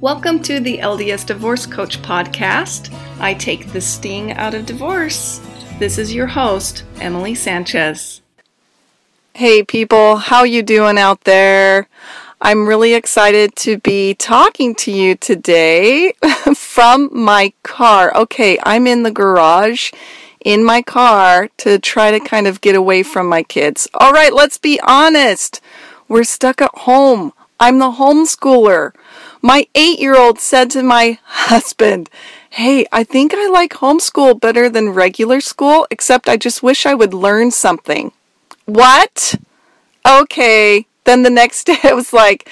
Welcome to the LDS Divorce Coach podcast. I take the sting out of divorce. This is your host, Emily Sanchez. Hey people, how you doing out there? I'm really excited to be talking to you today from my car. Okay, I'm in the garage in my car to try to kind of get away from my kids. All right, let's be honest. We're stuck at home. I'm the homeschooler. My eight year old said to my husband, Hey, I think I like homeschool better than regular school, except I just wish I would learn something. What? Okay. Then the next day I was like,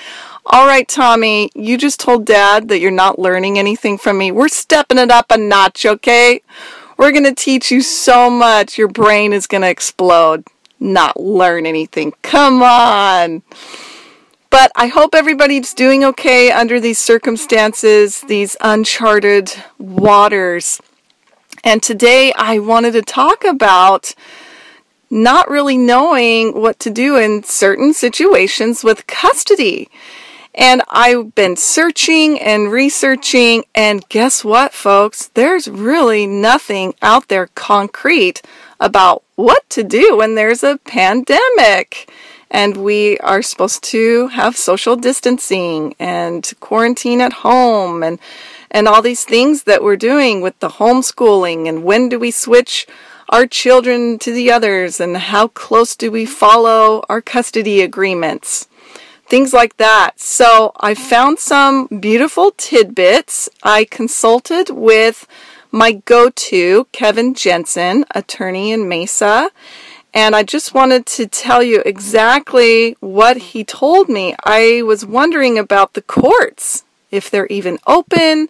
All right, Tommy, you just told dad that you're not learning anything from me. We're stepping it up a notch, okay? We're going to teach you so much, your brain is going to explode. Not learn anything. Come on. But I hope everybody's doing okay under these circumstances, these uncharted waters. And today I wanted to talk about not really knowing what to do in certain situations with custody. And I've been searching and researching, and guess what, folks? There's really nothing out there concrete about what to do when there's a pandemic and we are supposed to have social distancing and quarantine at home and and all these things that we're doing with the homeschooling and when do we switch our children to the others and how close do we follow our custody agreements? Things like that. So i found some beautiful tidbits i consulted with my go-to kevin jensen attorney in mesa and I just wanted to tell you exactly what he told me. I was wondering about the courts, if they're even open.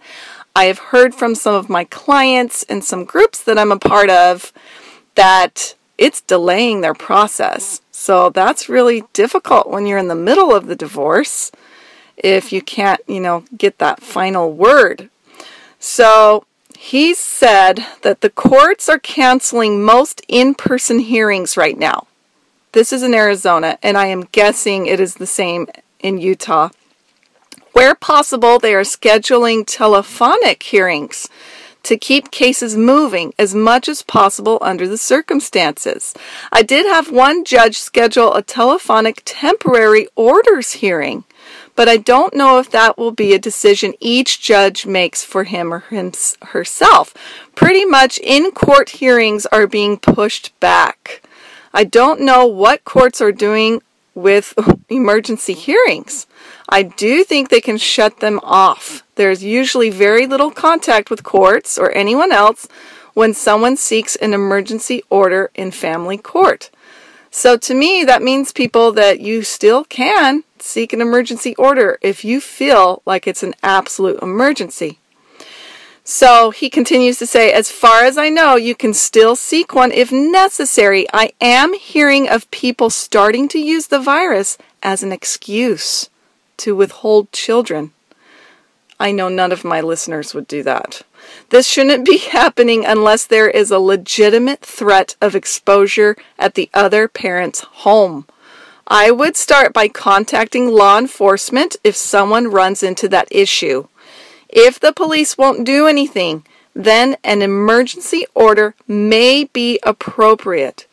I have heard from some of my clients and some groups that I'm a part of that it's delaying their process. So that's really difficult when you're in the middle of the divorce if you can't, you know, get that final word. So he said that the courts are canceling most in person hearings right now. This is in Arizona, and I am guessing it is the same in Utah. Where possible, they are scheduling telephonic hearings to keep cases moving as much as possible under the circumstances. I did have one judge schedule a telephonic temporary orders hearing but I don't know if that will be a decision each judge makes for him or him, herself. Pretty much in court hearings are being pushed back. I don't know what courts are doing with emergency hearings. I do think they can shut them off. There's usually very little contact with courts or anyone else when someone seeks an emergency order in family court. So to me, that means people that you still can seek an emergency order if you feel like it's an absolute emergency. So he continues to say, as far as I know, you can still seek one if necessary. I am hearing of people starting to use the virus as an excuse to withhold children. I know none of my listeners would do that. This shouldn't be happening unless there is a legitimate threat of exposure at the other parent's home. I would start by contacting law enforcement if someone runs into that issue. If the police won't do anything, then an emergency order may be appropriate.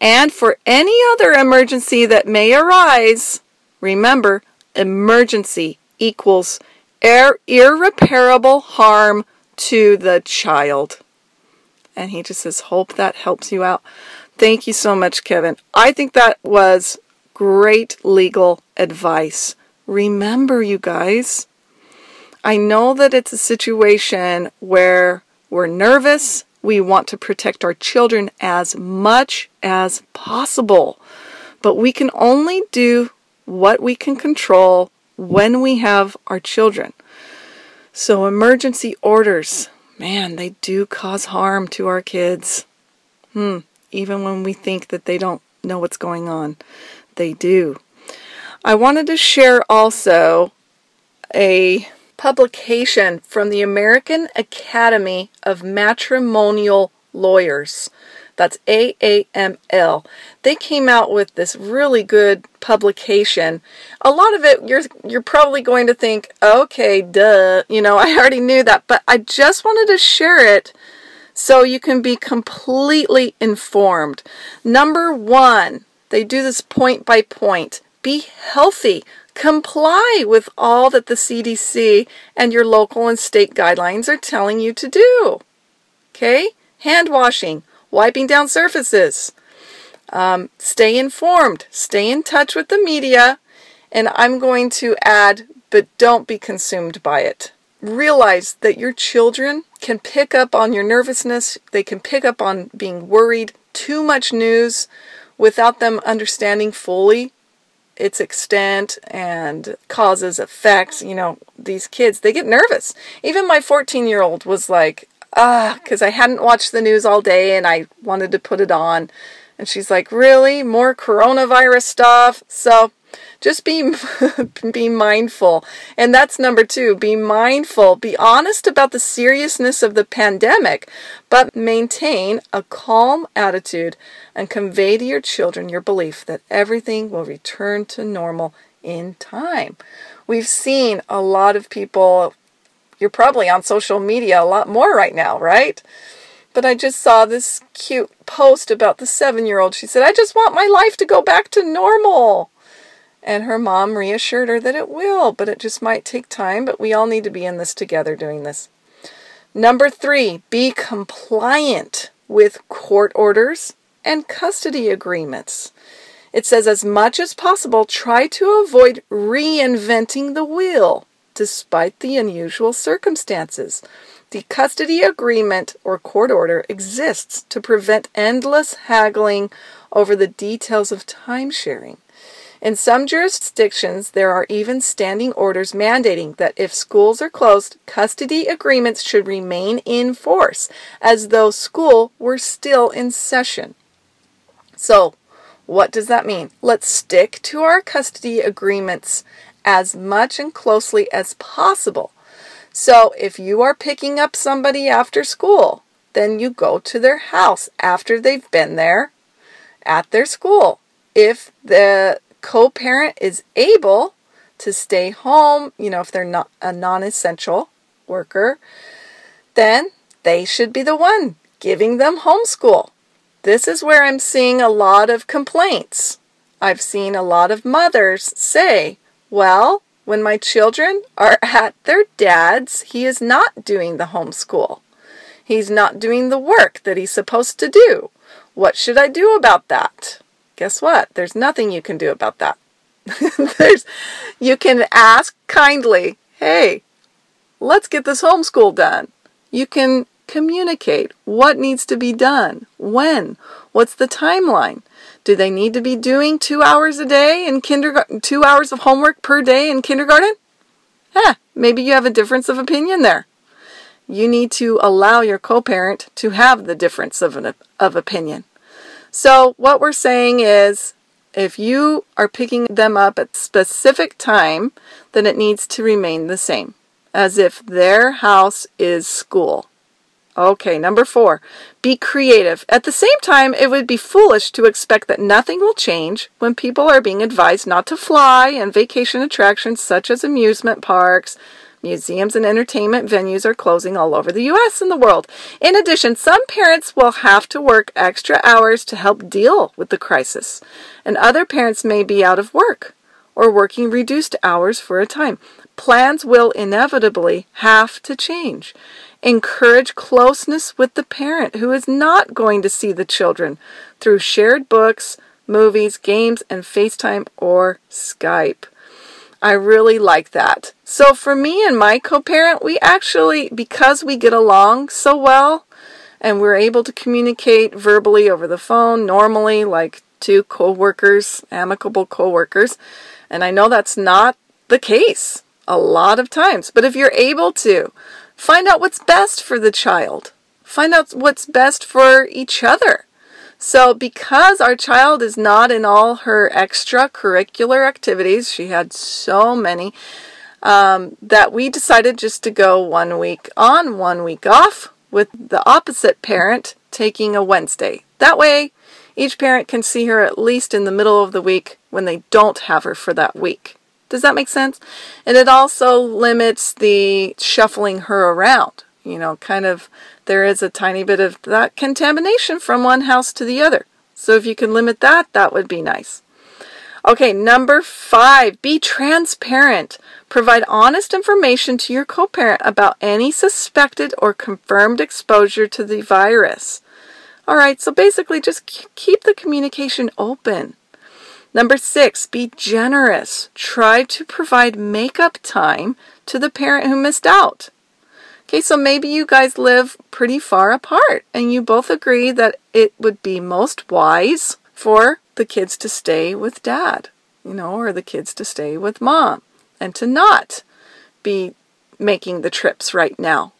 And for any other emergency that may arise, remember, emergency equals ir- irreparable harm to the child. And he just says, Hope that helps you out. Thank you so much, Kevin. I think that was great legal advice. Remember, you guys, I know that it's a situation where we're nervous. We want to protect our children as much as possible. But we can only do what we can control when we have our children. So, emergency orders, man, they do cause harm to our kids. Hmm, even when we think that they don't know what's going on they do. I wanted to share also a publication from the American Academy of Matrimonial Lawyers. That's AAML. They came out with this really good publication. A lot of it you're you're probably going to think, "Okay, duh, you know, I already knew that." But I just wanted to share it so you can be completely informed. Number 1, they do this point by point. Be healthy. Comply with all that the CDC and your local and state guidelines are telling you to do. Okay? Hand washing, wiping down surfaces. Um, stay informed, stay in touch with the media, and I'm going to add, but don't be consumed by it. Realize that your children can pick up on your nervousness, they can pick up on being worried, too much news without them understanding fully its extent and causes, effects. You know, these kids, they get nervous. Even my 14 year old was like, ah, because I hadn't watched the news all day and I wanted to put it on. And she's like, really? More coronavirus stuff? So just be be mindful. And that's number 2, be mindful, be honest about the seriousness of the pandemic, but maintain a calm attitude and convey to your children your belief that everything will return to normal in time. We've seen a lot of people you're probably on social media a lot more right now, right? But I just saw this cute post about the seven year old. She said, I just want my life to go back to normal. And her mom reassured her that it will, but it just might take time, but we all need to be in this together doing this. Number three, be compliant with court orders and custody agreements. It says, as much as possible, try to avoid reinventing the wheel despite the unusual circumstances. The custody agreement or court order exists to prevent endless haggling over the details of time sharing. In some jurisdictions, there are even standing orders mandating that if schools are closed, custody agreements should remain in force as though school were still in session. So, what does that mean? Let's stick to our custody agreements as much and closely as possible. So, if you are picking up somebody after school, then you go to their house after they've been there at their school. If the co parent is able to stay home, you know, if they're not a non essential worker, then they should be the one giving them homeschool. This is where I'm seeing a lot of complaints. I've seen a lot of mothers say, well, when my children are at their dad's, he is not doing the homeschool. He's not doing the work that he's supposed to do. What should I do about that? Guess what? There's nothing you can do about that. There's you can ask kindly, "Hey, let's get this homeschool done." You can communicate what needs to be done, when, what's the timeline? Do they need to be doing 2 hours a day in kindergarten, 2 hours of homework per day in kindergarten? Maybe you have a difference of opinion there. You need to allow your co-parent to have the difference of an, of opinion. So, what we're saying is if you are picking them up at a specific time, then it needs to remain the same, as if their house is school. Okay, number four, be creative. At the same time, it would be foolish to expect that nothing will change when people are being advised not to fly and vacation attractions such as amusement parks, Museums and entertainment venues are closing all over the U.S. and the world. In addition, some parents will have to work extra hours to help deal with the crisis, and other parents may be out of work or working reduced hours for a time. Plans will inevitably have to change. Encourage closeness with the parent who is not going to see the children through shared books, movies, games, and FaceTime or Skype. I really like that. So for me and my co-parent, we actually, because we get along so well and we're able to communicate verbally over the phone normally like two co-workers, amicable co-workers, and I know that's not the case a lot of times, but if you're able to, find out what's best for the child. Find out what's best for each other. So, because our child is not in all her extracurricular activities, she had so many, um, that we decided just to go one week on, one week off with the opposite parent taking a Wednesday. That way, each parent can see her at least in the middle of the week when they don't have her for that week. Does that make sense? And it also limits the shuffling her around. You know, kind of, there is a tiny bit of that contamination from one house to the other. So if you can limit that, that would be nice. Okay, number five, be transparent. Provide honest information to your co parent about any suspected or confirmed exposure to the virus. All right, so basically just keep the communication open. Number six, be generous. Try to provide makeup time to the parent who missed out. Okay, so maybe you guys live pretty far apart and you both agree that it would be most wise for the kids to stay with dad, you know, or the kids to stay with mom and to not be making the trips right now.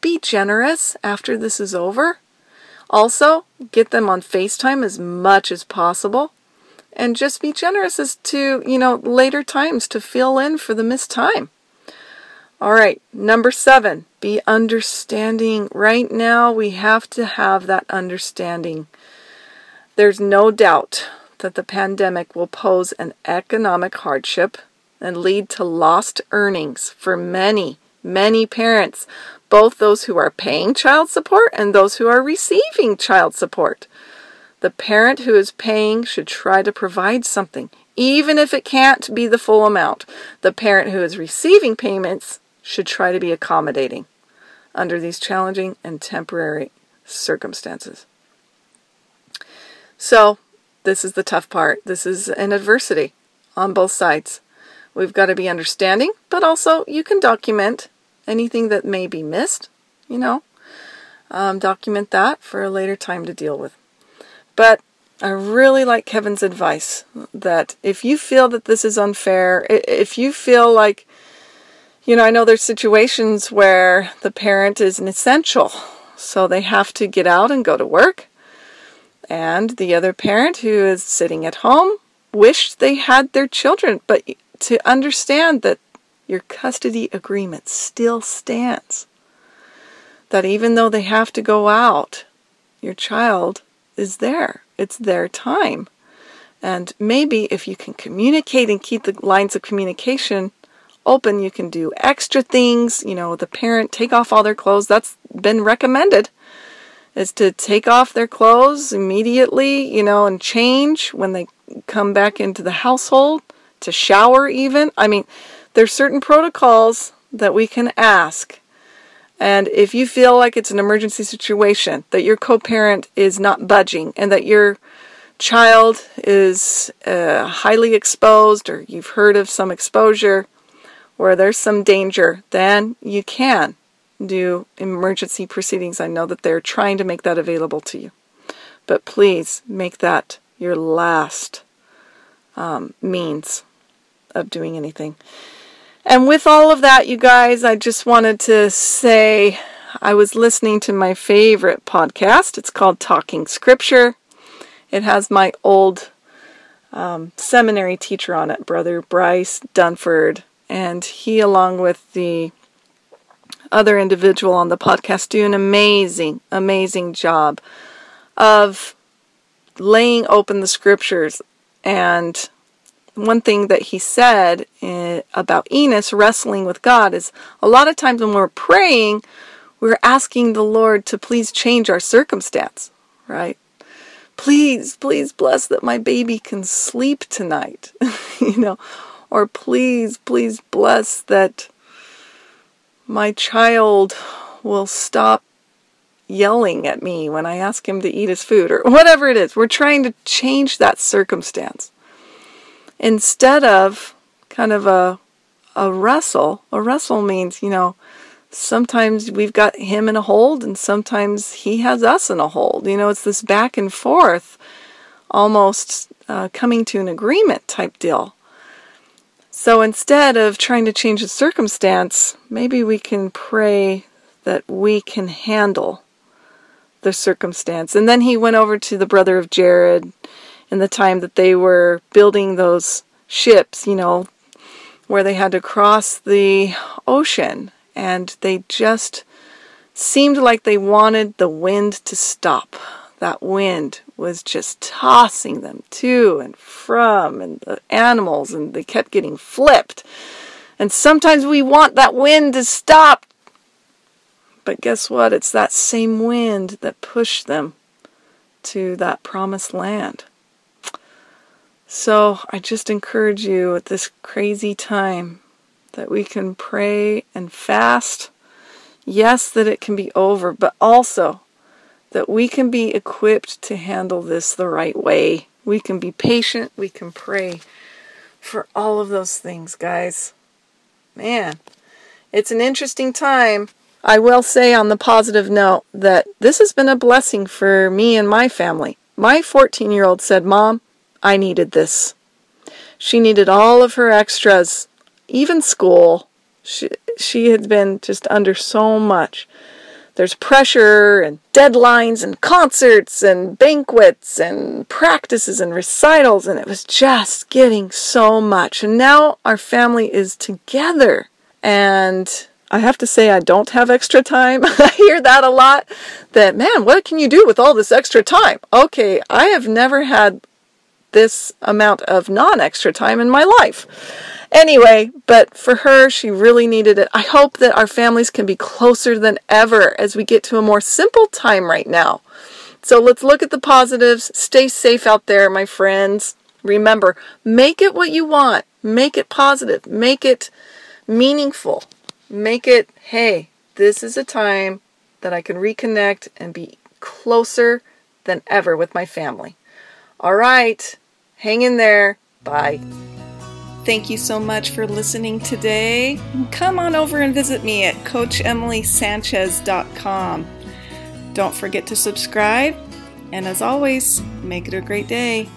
Be generous after this is over. Also, get them on FaceTime as much as possible. And just be generous as to, you know, later times to fill in for the missed time. All right, number seven, be understanding. Right now, we have to have that understanding. There's no doubt that the pandemic will pose an economic hardship and lead to lost earnings for many, many parents, both those who are paying child support and those who are receiving child support. The parent who is paying should try to provide something, even if it can't be the full amount. The parent who is receiving payments should try to be accommodating under these challenging and temporary circumstances. So, this is the tough part. This is an adversity on both sides. We've got to be understanding, but also you can document anything that may be missed, you know, um, document that for a later time to deal with. But I really like Kevin's advice that if you feel that this is unfair, if you feel like, you know, I know there's situations where the parent is an essential, so they have to get out and go to work and the other parent who is sitting at home wished they had their children, but to understand that your custody agreement still stands. That even though they have to go out, your child is there. It's their time. And maybe if you can communicate and keep the lines of communication open, you can do extra things. You know, the parent take off all their clothes. That's been recommended is to take off their clothes immediately, you know, and change when they come back into the household, to shower even. I mean, there's certain protocols that we can ask. And if you feel like it's an emergency situation, that your co parent is not budging, and that your child is uh, highly exposed, or you've heard of some exposure where there's some danger, then you can do emergency proceedings. I know that they're trying to make that available to you. But please make that your last um, means of doing anything. And with all of that, you guys, I just wanted to say I was listening to my favorite podcast. It's called Talking Scripture. It has my old um, seminary teacher on it, Brother Bryce Dunford. And he, along with the other individual on the podcast do an amazing, amazing job of laying open the scriptures. And one thing that he said eh, about Enos wrestling with God is a lot of times when we're praying, we're asking the Lord to please change our circumstance, right? Please, please bless that my baby can sleep tonight, you know, or please, please bless that my child will stop yelling at me when I ask him to eat his food or whatever it is. We're trying to change that circumstance. Instead of kind of a a wrestle, a wrestle means, you know, sometimes we've got him in a hold and sometimes he has us in a hold. You know, it's this back and forth, almost uh, coming to an agreement type deal. So instead of trying to change the circumstance, maybe we can pray that we can handle the circumstance. And then he went over to the brother of Jared in the time that they were building those ships, you know, where they had to cross the ocean and they just seemed like they wanted the wind to stop. That wind was just tossing them to and from, and the animals, and they kept getting flipped. And sometimes we want that wind to stop. But guess what? It's that same wind that pushed them to that promised land. So I just encourage you at this crazy time that we can pray and fast. Yes, that it can be over, but also that we can be equipped to handle this the right way. We can be patient, we can pray for all of those things, guys. Man, it's an interesting time. I will say on the positive note that this has been a blessing for me and my family. My 14 year old said, Mom, I needed this. She needed all of her extras, even school. She, she had been just under so much. There's pressure and deadlines and concerts and banquets and practices and recitals, and it was just getting so much. And now our family is together. And I have to say, I don't have extra time. I hear that a lot. That, man, what can you do with all this extra time? Okay, I have never had this amount of non extra time in my life. Anyway, but for her, she really needed it. I hope that our families can be closer than ever as we get to a more simple time right now. So let's look at the positives. Stay safe out there, my friends. Remember, make it what you want. Make it positive. Make it meaningful. Make it, hey, this is a time that I can reconnect and be closer than ever with my family. All right. Hang in there. Bye. Thank you so much for listening today. Come on over and visit me at CoachEmilySanchez.com. Don't forget to subscribe, and as always, make it a great day.